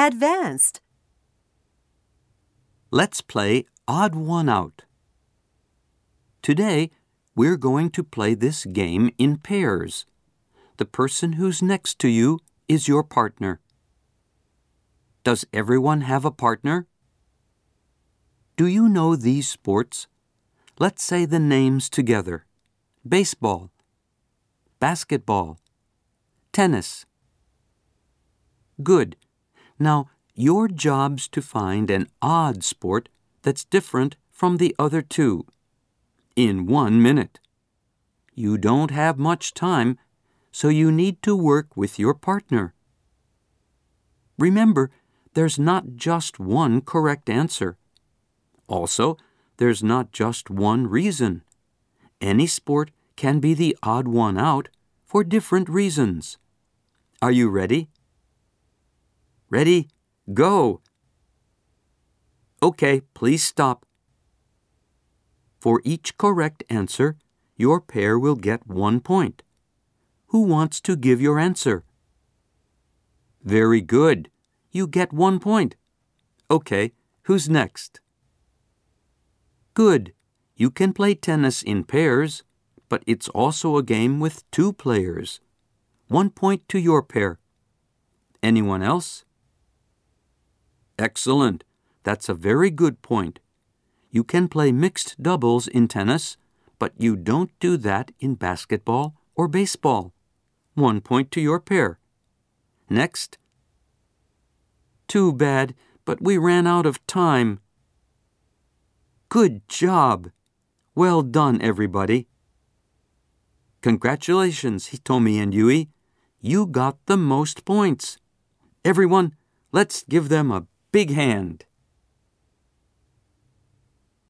Advanced. Let's play Odd One Out. Today, we're going to play this game in pairs. The person who's next to you is your partner. Does everyone have a partner? Do you know these sports? Let's say the names together baseball, basketball, tennis. Good. Now, your job's to find an odd sport that's different from the other two in one minute. You don't have much time, so you need to work with your partner. Remember, there's not just one correct answer. Also, there's not just one reason. Any sport can be the odd one out for different reasons. Are you ready? Ready? Go! Okay, please stop. For each correct answer, your pair will get one point. Who wants to give your answer? Very good. You get one point. Okay, who's next? Good. You can play tennis in pairs, but it's also a game with two players. One point to your pair. Anyone else? Excellent. That's a very good point. You can play mixed doubles in tennis, but you don't do that in basketball or baseball. One point to your pair. Next. Too bad, but we ran out of time. Good job. Well done, everybody. Congratulations, Hitomi and Yui. You got the most points. Everyone, let's give them a big hand.